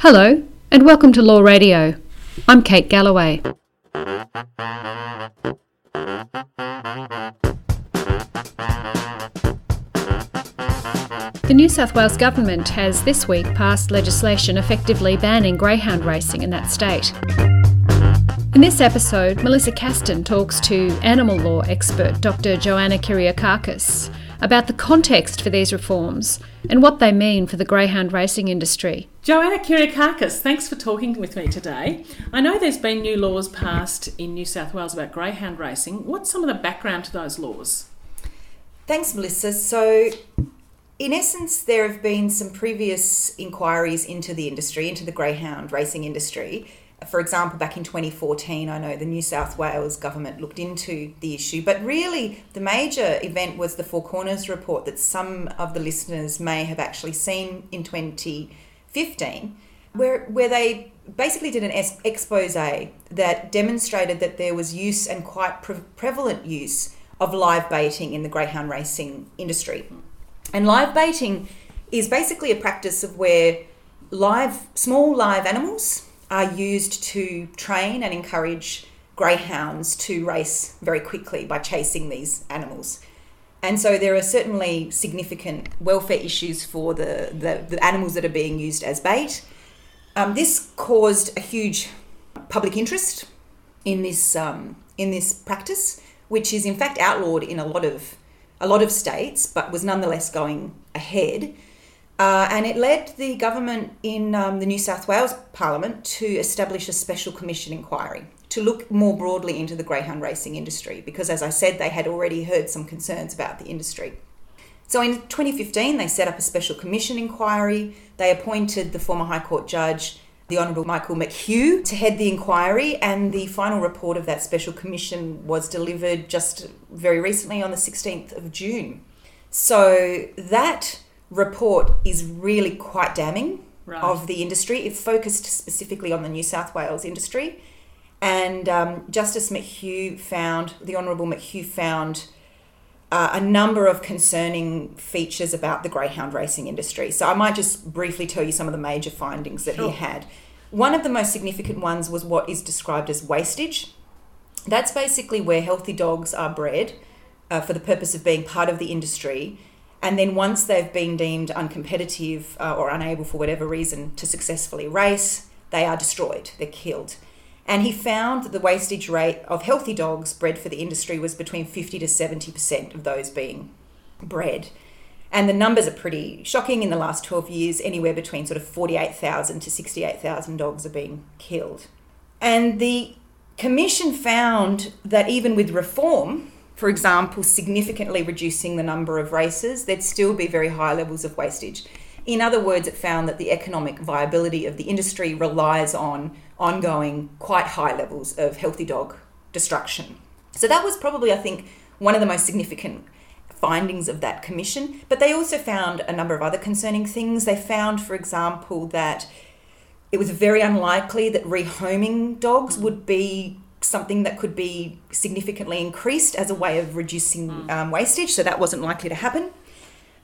Hello, and welcome to Law Radio. I'm Kate Galloway. The New South Wales Government has this week passed legislation effectively banning greyhound racing in that state. In this episode, Melissa Castan talks to animal law expert Dr. Joanna Kyriakakis about the context for these reforms and what they mean for the greyhound racing industry. Joanna Kyriakakis, thanks for talking with me today. I know there's been new laws passed in New South Wales about greyhound racing. What's some of the background to those laws? Thanks, Melissa. So, in essence, there have been some previous inquiries into the industry, into the greyhound racing industry. For example, back in 2014, I know the New South Wales government looked into the issue, but really the major event was the Four Corners report that some of the listeners may have actually seen in 2015, where, where they basically did an expose that demonstrated that there was use and quite pre- prevalent use of live baiting in the greyhound racing industry. And live baiting is basically a practice of where live, small live animals are used to train and encourage greyhounds to race very quickly by chasing these animals. And so there are certainly significant welfare issues for the, the, the animals that are being used as bait. Um, this caused a huge public interest in this um, in this practice, which is in fact outlawed in a lot of a lot of states, but was nonetheless going ahead. Uh, and it led the government in um, the New South Wales Parliament to establish a special commission inquiry to look more broadly into the greyhound racing industry because, as I said, they had already heard some concerns about the industry. So in 2015, they set up a special commission inquiry. They appointed the former High Court judge, the Honourable Michael McHugh, to head the inquiry, and the final report of that special commission was delivered just very recently on the 16th of June. So that report is really quite damning right. of the industry. It focused specifically on the New South Wales industry. And um, Justice McHugh found, the Honourable McHugh found uh, a number of concerning features about the greyhound racing industry. So I might just briefly tell you some of the major findings that sure. he had. One of the most significant ones was what is described as wastage. That's basically where healthy dogs are bred uh, for the purpose of being part of the industry and then once they've been deemed uncompetitive uh, or unable for whatever reason to successfully race, they are destroyed, they're killed. And he found that the wastage rate of healthy dogs bred for the industry was between 50 to 70% of those being bred. And the numbers are pretty shocking. In the last 12 years, anywhere between sort of 48,000 to 68,000 dogs are being killed. And the commission found that even with reform, for example, significantly reducing the number of races, there'd still be very high levels of wastage. In other words, it found that the economic viability of the industry relies on ongoing, quite high levels of healthy dog destruction. So that was probably, I think, one of the most significant findings of that commission. But they also found a number of other concerning things. They found, for example, that it was very unlikely that rehoming dogs would be something that could be significantly increased as a way of reducing mm. um, wastage, so that wasn't likely to happen.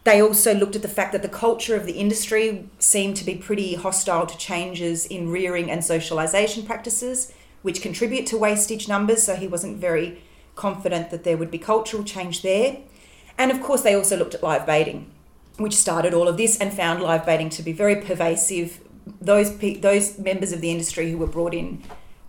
They also looked at the fact that the culture of the industry seemed to be pretty hostile to changes in rearing and socialisation practices, which contribute to wastage numbers, so he wasn't very confident that there would be cultural change there. And of course, they also looked at live baiting, which started all of this and found live baiting to be very pervasive. Those, those members of the industry who were brought in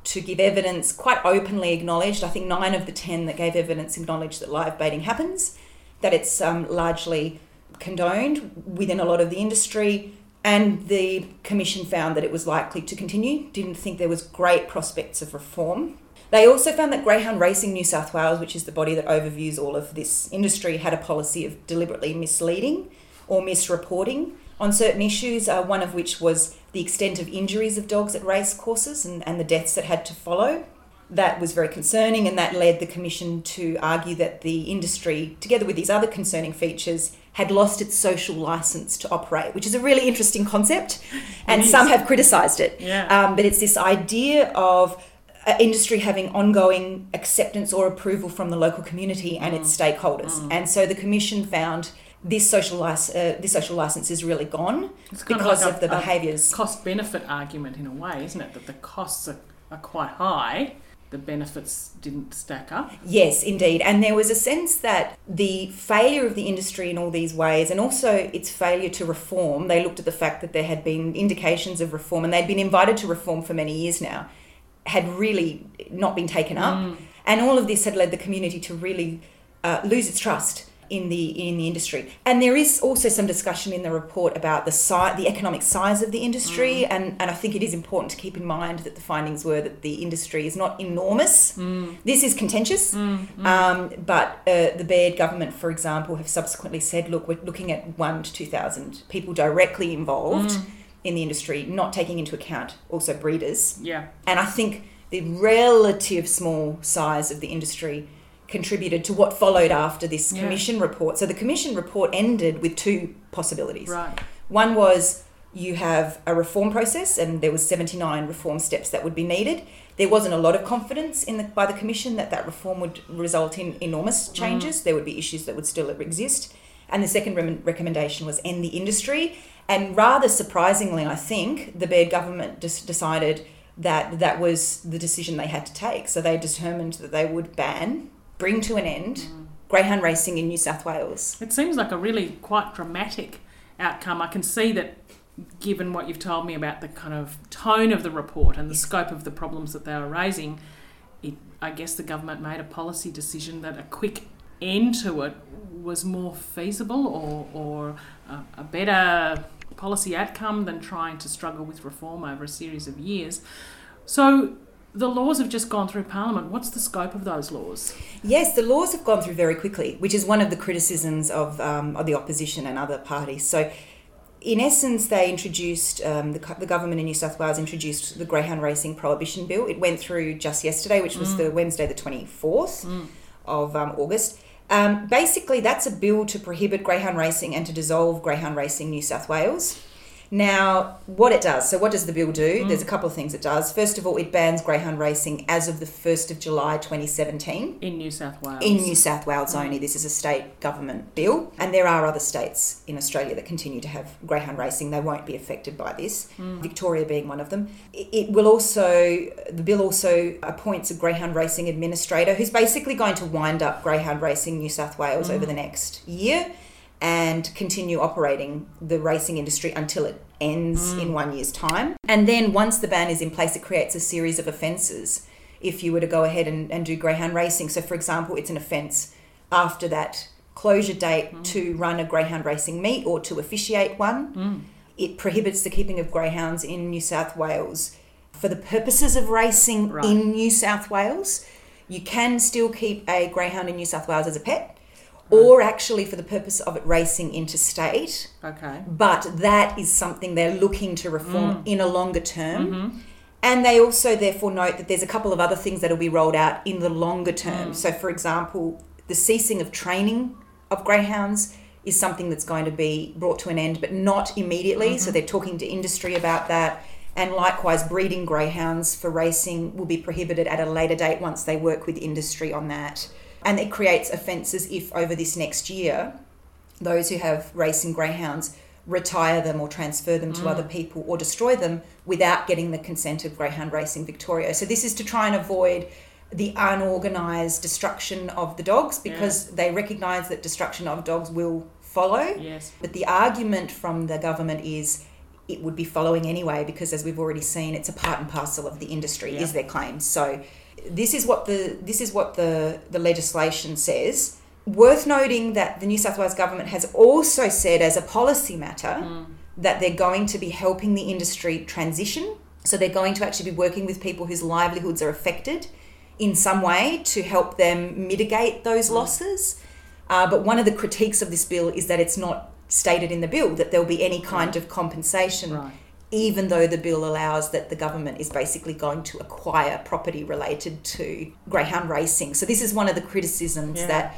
to give evidence quite openly acknowledged. I think nine of the ten that gave evidence acknowledged that live baiting happens, that it's um, largely condoned within a lot of the industry, and the commission found that it was likely to continue. Didn't think there was great prospects of reform. They also found that Greyhound Racing New South Wales, which is the body that overviews all of this industry, had a policy of deliberately misleading or misreporting on certain issues, uh, one of which was the extent of injuries of dogs at race courses and, and the deaths that had to follow. That was very concerning, and that led the Commission to argue that the industry, together with these other concerning features, had lost its social license to operate, which is a really interesting concept, and some have criticised it. Yeah. Um, but it's this idea of industry having ongoing acceptance or approval from the local community and mm. its stakeholders. Mm. And so the Commission found this social license, uh, this social license is really gone It's because like of a- the behaviours. cost benefit argument in a way, isn't it? That the costs are, are quite high, the benefits didn't stack up. Yes, indeed. And there was a sense that the failure of the industry in all these ways, and also its failure to reform, they looked at the fact that there had been indications of reform, and they'd been invited to reform for many years now, had really not been taken up. And all of this had led the community to really uh, lose its trust in the in the industry. And there is also some discussion in the report about the size, the economic size of the industry, mm. and, and I think it is important to keep in mind that the findings were that the industry is not enormous. Mm. This is contentious, mm, um, but uh, the Baird government, for example, have subsequently said, look, we're looking at one to two thousand people directly involved in the industry, not taking into account also breeders. Yeah. And I think the relative small size of the industry contributed to what followed after this Yeah. commission report. So the commission report ended with two possibilities. Right. One was you have a reform process and there was 79 reform steps that would be needed. There wasn't a lot of confidence in the, by the commission that that reform would result in enormous mm. changes. There would be issues that would still exist. And the second recommendation was end the industry. And rather surprisingly, I think the Baird government just decided that that was the decision they had to take. So they determined that they would ban, bring to an end, greyhound racing in New South Wales. It seems like a really quite dramatic outcome. I can see that given what you've told me about the kind of tone of the report and the scope of the problems that they were raising, it, I guess the government made a policy decision that a quick end to it was more feasible or, or a, a better policy outcome than trying to struggle with reform over a series of years. So the laws have just gone through Parliament. What's the scope of those laws? Yes, the laws have gone through very quickly, which is one of the criticisms of, um, of the opposition and other parties. So, in essence, they introduced, um, the, the government in New South Wales introduced the Greyhound Racing Prohibition Bill. It went through just yesterday, which was the Wednesday, the 24th of um, August. Um, basically, that's a bill to prohibit greyhound racing and to dissolve greyhound racing New South Wales. Now, what it does, so what does the bill do? Mm-hmm. There's a couple of things it does. First of all, it bans greyhound racing as of the 1st of July 2017 In New South Wales. in New South Wales mm. only. This is a state government bill, and there are other states in Australia that continue to have greyhound racing. They won't be affected by this, mm. Victoria being one of them. It it will also, the bill also appoints a greyhound racing administrator who's basically going to wind up greyhound racing New South Wales mm. over the next year and continue operating the racing industry until it ends mm. in one year's time. And then once the ban is in place, it creates a series of offences if you were to go ahead and, and do greyhound racing. So, for example, it's an offence after that closure date mm. to run a greyhound racing meet or to officiate one. Mm. It prohibits the keeping of greyhounds in New South Wales for the purposes of racing Right. in New South Wales. You can still keep a greyhound in New South Wales as a pet. Or actually, for the purpose of it racing interstate, Okay. but that is something they're looking to reform mm. in a longer term. Mm-hmm. And they also therefore note that there's a couple of other things that will be rolled out in the longer term. Mm. So, for example, the ceasing of training of greyhounds is something that's going to be brought to an end, but not immediately. So, mm-hmm. they're talking to industry about that. And likewise, breeding greyhounds for racing will be prohibited at a later date once they work with industry on that. And it creates offences if over this next year those who have racing greyhounds retire them or transfer them to mm. other people or destroy them without getting the consent of Greyhound Racing Victoria. So this is to try and avoid the unorganised destruction of the dogs because they recognise that destruction of dogs will follow. Yes. But the argument from the government is it would be following anyway because as we've already seen it's a part and parcel of the industry Yeah. is their claim. So this is what the this is what the the legislation says. Worth noting that the New South Wales government has also said as a policy matter that they're going to be helping the industry transition. So they're going to actually be working with people whose livelihoods are affected in some way to help them mitigate those losses. Uh, but one of the critiques of this bill is that it's not stated in the bill that there'll be any kind of compensation, Right. Even though the bill allows that the government is basically going to acquire property related to greyhound racing. So this is one of the criticisms Yeah. that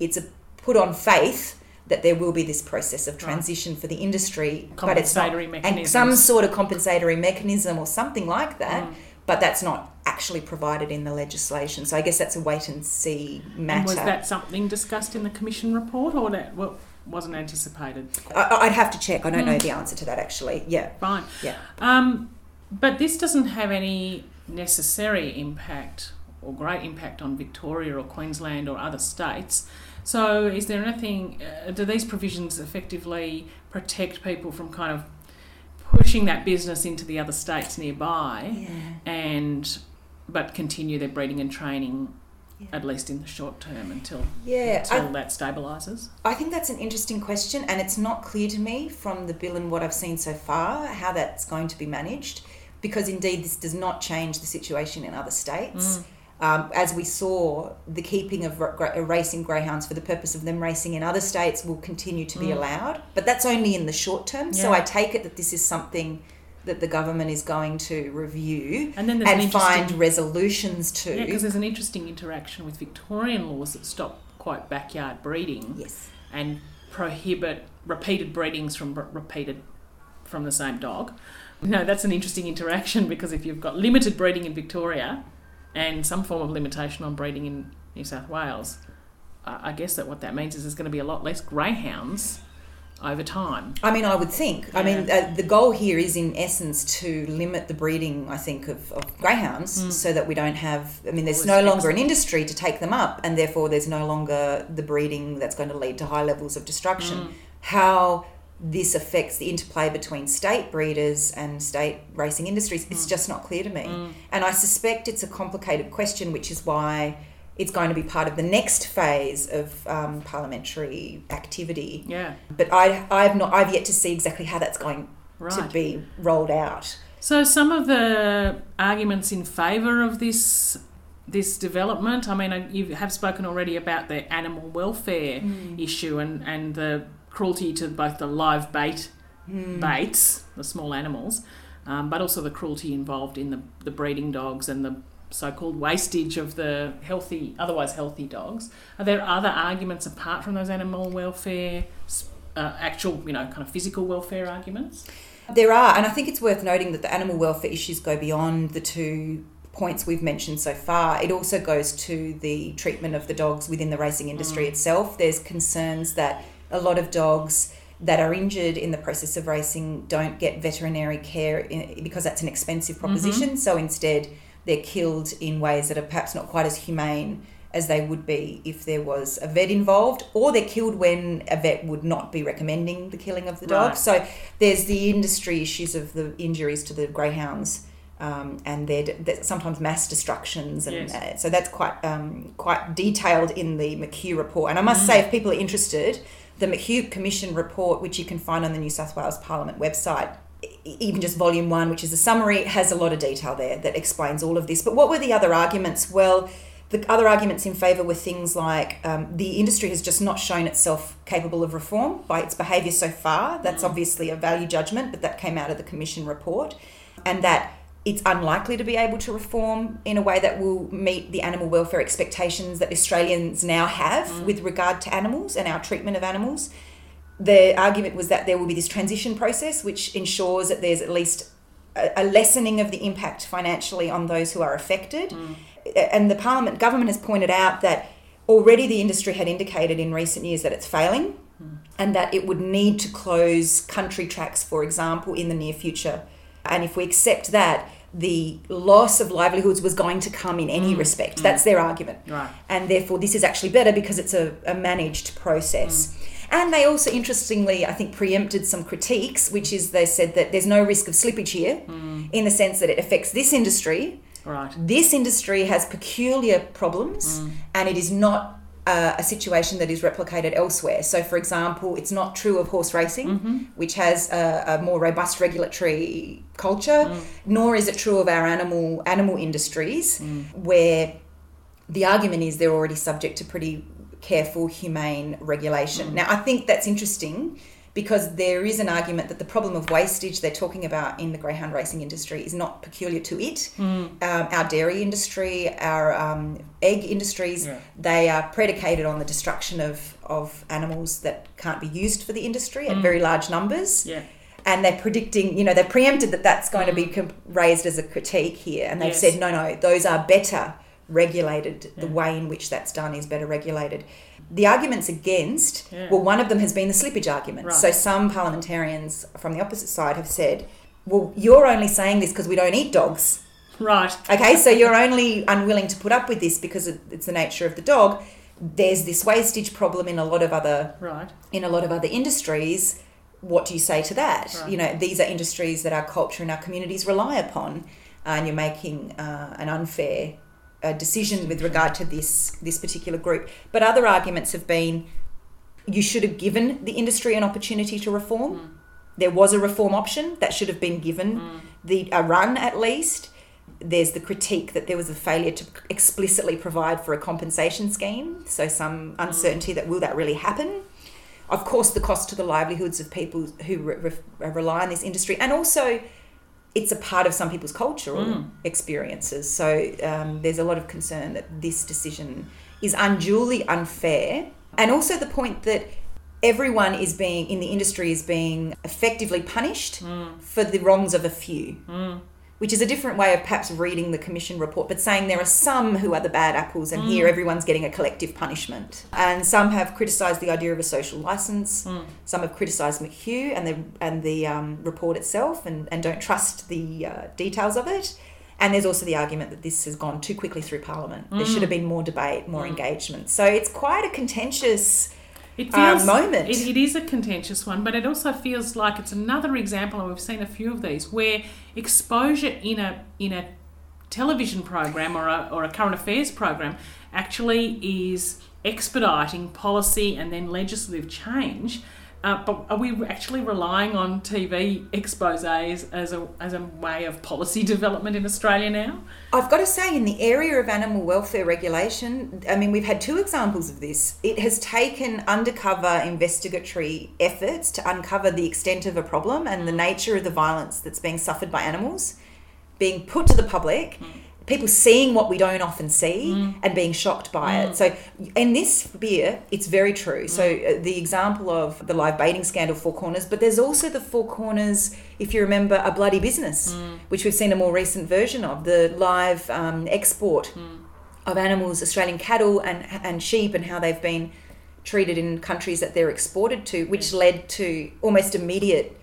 it's a put on faith that there will be this process of transition for the industry, but it's not, Compensatory and some sort of compensatory mechanism or something like that. Mm. But that's not actually provided in the legislation. So I guess that's a wait and see matter. And was that something discussed in the commission report, or that? Well, wasn't anticipated. I, I'd have to check. I don't know the answer to that actually. Yeah. Fine. Yeah. Um, but this doesn't have any necessary impact or great impact on Victoria or Queensland or other states. So, is there anything? Uh, do these provisions effectively protect people from kind of pushing that business into the other states nearby, Yeah. and but continue their breeding and training Yeah. at least in the short term until Yeah. I- until that stabilises? I think that's an interesting question, and it's not clear to me from the bill and what I've seen so far how that's going to be managed, because indeed this does not change the situation in other states. Um, as we saw, the keeping of ra- racing greyhounds for the purpose of them racing in other states will continue to be allowed, but that's only in the short term. So I take it that this is something that the government is going to review And then there's an find resolutions to. Yeah, because there's an interesting interaction with Victorian laws that stop quite backyard breeding. yes. and prohibit repeated breedings from repeated from the same dog. No, that's an interesting interaction because if you've got limited breeding in Victoria and some form of limitation on breeding in New South Wales, I guess that what that means is there's going to be a lot less greyhounds over time. I mean, I would think. I mean, uh, the goal here is, in essence, to limit the breeding. I think of, of greyhounds, hmm. so that we don't have. I mean, there's no longer an industry to take them up, and therefore there's no longer the breeding that's going to lead to high levels of destruction. Hmm. How this affects the interplay between state breeders and state racing industries, it's hmm. just not clear to me. And I suspect it's a complicated question, which is why it's going to be part of the next phase of um, parliamentary activity Yeah, but I, I've not, I've yet to see exactly how that's going to be rolled out. So some of the arguments in favour of this this development. I mean, you have spoken already about the animal welfare issue and and the cruelty to both the live bait baits, the small animals, um, but also the cruelty involved in the the breeding dogs and the so-called wastage of the healthy, otherwise healthy dogs. Are there other arguments apart from those animal welfare, uh, actual, you know, kind of physical welfare arguments? There are, and I think it's worth noting that the animal welfare issues go beyond the two points we've mentioned so far. It also goes to the treatment of the dogs within the racing industry itself. There's concerns that a lot of dogs that are injured in the process of racing don't get veterinary care in, because that's an expensive proposition. So instead, they're killed in ways that are perhaps not quite as humane as they would be if there was a vet involved, or they're killed when a vet would not be recommending the killing of the dog. Right. So there's the industry issues of the injuries to the greyhounds. Um, and they're, they're sometimes mass destructions, and Yes. uh, so that's quite um, quite detailed in the McHugh report. And I must say, if people are interested, the McHugh Commission report, which you can find on the New South Wales Parliament website, even just volume one, which is a summary, has a lot of detail there that explains all of this. But what were the other arguments? Well, the other arguments in favour were things like um, the industry has just not shown itself capable of reform by its behaviour so far. That's obviously a value judgment, but that came out of the Commission report. And that it's unlikely to be able to reform in a way that will meet the animal welfare expectations that Australians now have with regard to animals and our treatment of animals. The argument was that there will be this transition process which ensures that there's at least a, lessening of the impact financially on those who are affected. Mm. And the Parliament government has pointed out that already the industry had indicated in recent years that it's failing mm. and that it would need to close country tracks, for example, in the near future. And if we accept that, the loss of livelihoods was going to come in any mm. respect. That's their argument. Right. And therefore, this is actually better because it's a, a managed process. And they also, interestingly, I think, preempted some critiques, which is they said that there's no risk of slippage here hmm. in the sense that it affects this industry. Right. This industry has peculiar problems hmm. and it is not uh, a situation that is replicated elsewhere. So, for example, it's not true of horse racing, mm-hmm. which has a, a more robust regulatory culture, hmm. nor is it true of our animal animal industries, where the argument is they're already subject to pretty careful, humane regulation. Now, I think that's interesting because there is an argument that the problem of wastage they're talking about in the greyhound racing industry is not peculiar to it. Um, our dairy industry, our um, egg industries, Yeah. they are predicated on the destruction of, of animals that can't be used for the industry at very large numbers Yeah. and they're predicting, you know, they're preempted that that's going to be com- raised as a critique here, and they've Yes. said, no, no, those are better regulated. The way in which that's done is better regulated. The arguments against, Yeah. well, one of them has been the slippage argument. Right. So some parliamentarians from the opposite side have said, well, you're only saying this because we don't eat dogs. Right. Okay, so you're only unwilling to put up with this because it's the nature of the dog. There's this wastage problem in a lot of other Right. in a lot of other industries. What do you say to that? Right. You know, these are industries that our culture and our communities rely upon, and you're making uh, an unfair uh, decision with regard to this this particular group. But other arguments have been, you should have given the industry an opportunity to reform. There was a reform option that should have been given the a run at least. There's the critique that there was a failure to explicitly provide for a compensation scheme, so some uncertainty that will that really happen. Of course, the cost to the livelihoods of people who re- re- rely on this industry, and also it's a part of some people's cultural Mm. experiences. So um, there's a lot of concern that this decision is unduly unfair, and also the point that everyone is being in the industry is being effectively punished for the wrongs of a few. Which is a different way of perhaps reading the commission report, but saying there are some who are the bad apples, and here everyone's getting a collective punishment. And some have criticised the idea of a social license. Some have criticised McHugh and the and the um, report itself, and, and don't trust the uh, details of it. And there's also the argument that this has gone too quickly through Parliament. There should have been more debate, more engagement. So it's quite a contentious. It uh, feels moment. It, it is a contentious one, but it also feels like it's another example, and we've seen a few of these, where exposure in a in a television program or a, or a current affairs program actually is expediting policy and then legislative change. Uh, but are we actually relying on TV exposés as a, as a way of policy development in Australia now? I've got to say, in the area of animal welfare regulation, I mean, we've had two examples of this. It has taken undercover investigatory efforts to uncover the extent of a problem and the nature of the violence that's being suffered by animals, being put to the public. People seeing what we don't often see mm. and being shocked by it. Mm. So, in this sphere, it's very true. So, mm. uh, the example of the live baiting scandal, Four Corners, but there's also the Four Corners, if you remember, A Bloody Business, which we've seen a more recent version of, the live um, export of animals, Australian cattle and, and sheep, and how they've been treated in countries that they're exported to, which led to almost immediate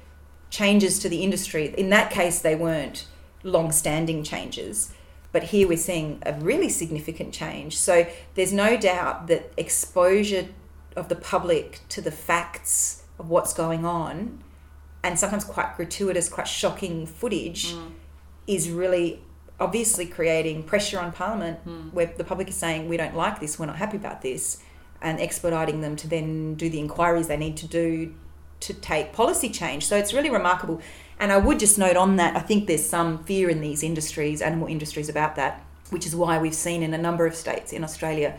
changes to the industry. In that case, they weren't long standing changes. But here we're seeing a really significant change. So there's no doubt that exposure of the public to the facts of what's going on and sometimes quite gratuitous, quite shocking footage hmm. is really obviously creating pressure on Parliament hmm. where the public is saying, we don't like this, we're not happy about this, and expediting them to then do the inquiries they need to do to take policy change. So it's really remarkable. And I would just note on that, I think there's some fear in these industries, animal industries, about that, which is why we've seen in a number of states in Australia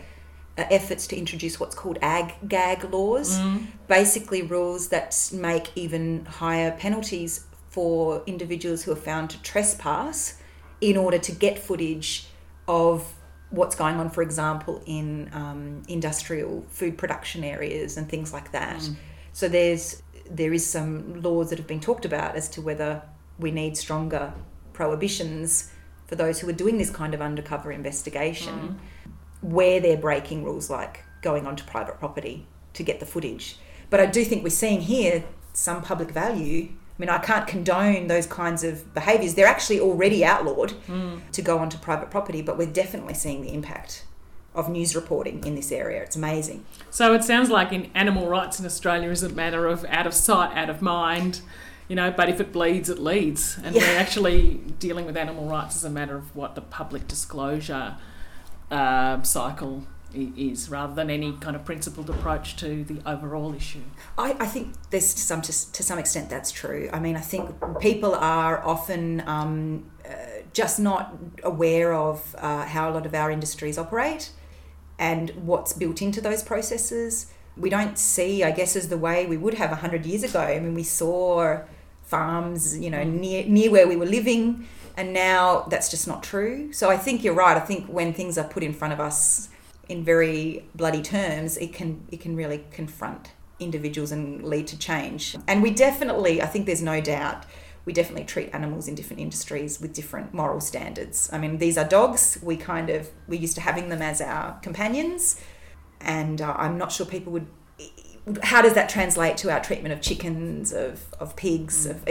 uh, efforts to introduce what's called ag gag laws, basically rules that make even higher penalties for individuals who are found to trespass in order to get footage of what's going on, for example, in um, industrial food production areas and things like that. So there's there is some laws that have been talked about as to whether we need stronger prohibitions for those who are doing this kind of undercover investigation hmm. where they're breaking rules like going onto private property to get the footage. But I do think we're seeing here some public value. I mean, I can't condone those kinds of behaviours. They're actually already outlawed hmm. to go onto private property, but we're definitely seeing the impact of news reporting in this area. It's amazing. So it sounds like in animal rights in Australia is a matter of out of sight, out of mind, you know, but if it bleeds, it leads. And Yeah. we're actually dealing with animal rights as a matter of what the public disclosure uh, cycle is rather than any kind of principled approach to the overall issue. I, I think there's to some to, to some extent that's true. I mean, I think people are often um, uh, just not aware of uh, how a lot of our industries operate and what's built into those processes. We don't see, I guess, as the way we would have hundred years ago. I mean, we saw farms, you know, mm. near near where we were living, and now that's just not true. So I think you're right. I think when things are put in front of us in very bloody terms, it can it can really confront individuals and lead to change. And we definitely, I think there's no doubt, we definitely treat animals in different industries with different moral standards. I mean, these are dogs. We kind of we're used to having them as our companions, and uh, I'm not sure people would. How does that translate to our treatment of chickens, of of pigs? Of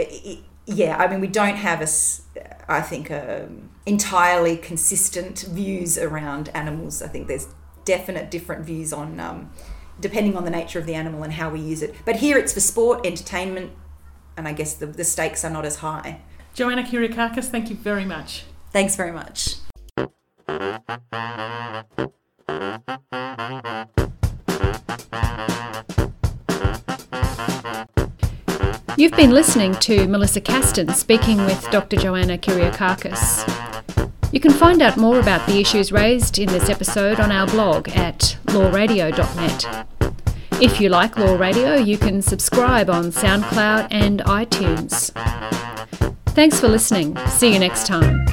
yeah, I mean, we don't have a, I think, a, entirely consistent views around animals. I think there's definite different views on. Um, depending on the nature of the animal and how we use it. But here it's for sport, entertainment, and I guess the, the stakes are not as high. Joanna Kyriakakis, thank you very much. Thanks very much. You've been listening to Melissa Castan speaking with Dr. Joanna Kyriakakis. You can find out more about the issues raised in this episode on our blog at lawradio.net. If you like Law Radio, you can subscribe on SoundCloud and iTunes. Thanks for listening. See you next time.